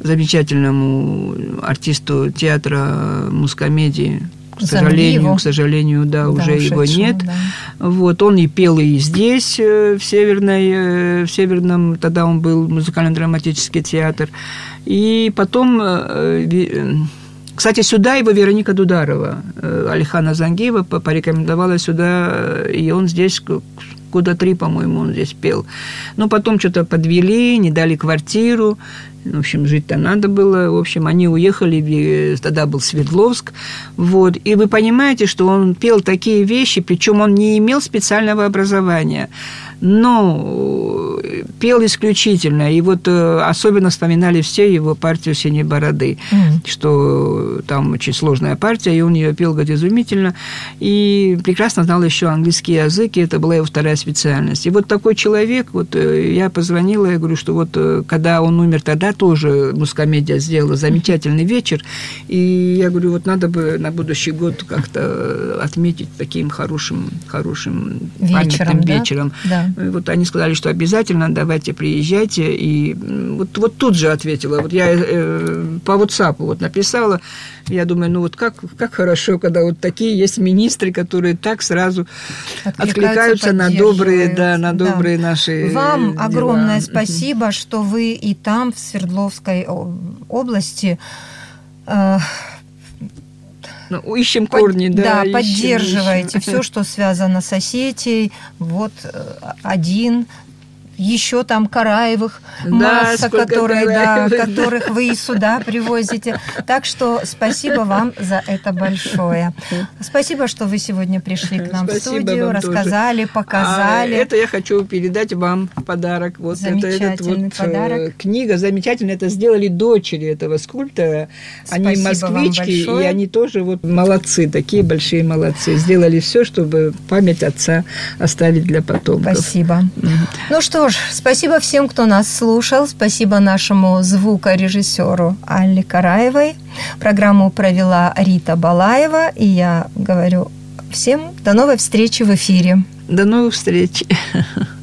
замечательному артисту театра мускомедии к сожалению, к сожалению, да, да уже его нет. Да. Вот он и пел и здесь э, в северной, э, в северном, тогда он был музыкально-драматический театр, и потом э, кстати, сюда его Вероника Дударова, э, Алихана Зангиева порекомендовала сюда, э, и он здесь года три, по-моему, он здесь пел. Но потом что-то подвели, не дали квартиру. В общем, жить-то надо было. В общем, они уехали, тогда был Свердловск. Вот. И вы понимаете, что он пел такие вещи, причем он не имел специального образования но пел исключительно. И вот э, особенно вспоминали все его партию «Синей бороды», mm. что там очень сложная партия, и он ее пел, говорит, изумительно. И прекрасно знал еще английский язык, и это была его вторая специальность. И вот такой человек, вот э, я позвонила, я говорю, что вот э, когда он умер, тогда тоже мускомедия сделала замечательный вечер, и я говорю, вот надо бы на будущий год как-то отметить таким хорошим, хорошим вечером, памятным да? вечером. Да. Вот они сказали, что обязательно давайте приезжайте. И вот, вот тут же ответила. Вот я э, по WhatsApp вот написала. Я думаю, ну вот как, как хорошо, когда вот такие есть министры, которые так сразу откликаются, на добрые, да, на добрые да. наши Вам дела. огромное спасибо, что вы и там, в Свердловской области, э, ну, ищем корни, да. Да, ищем, поддерживаете ищем. все, <laughs> что связано с Осетией. Вот э, один еще там Караевых да, масса, которые, да, которых вы и сюда привозите. Так что спасибо вам за это большое. Спасибо, что вы сегодня пришли к нам спасибо в студию, рассказали, тоже. показали. А это я хочу передать вам подарок. Вот это этот вот э, подарок. книга замечательная. Это сделали дочери этого скульптора. Они москвички, и они тоже вот молодцы, такие большие молодцы. Сделали все, чтобы память отца оставить для потомков. Спасибо. Ну ж, спасибо всем, кто нас слушал. Спасибо нашему звукорежиссеру Алле Караевой. Программу провела Рита Балаева. И я говорю всем до новой встречи в эфире. До новых встреч. <laughs>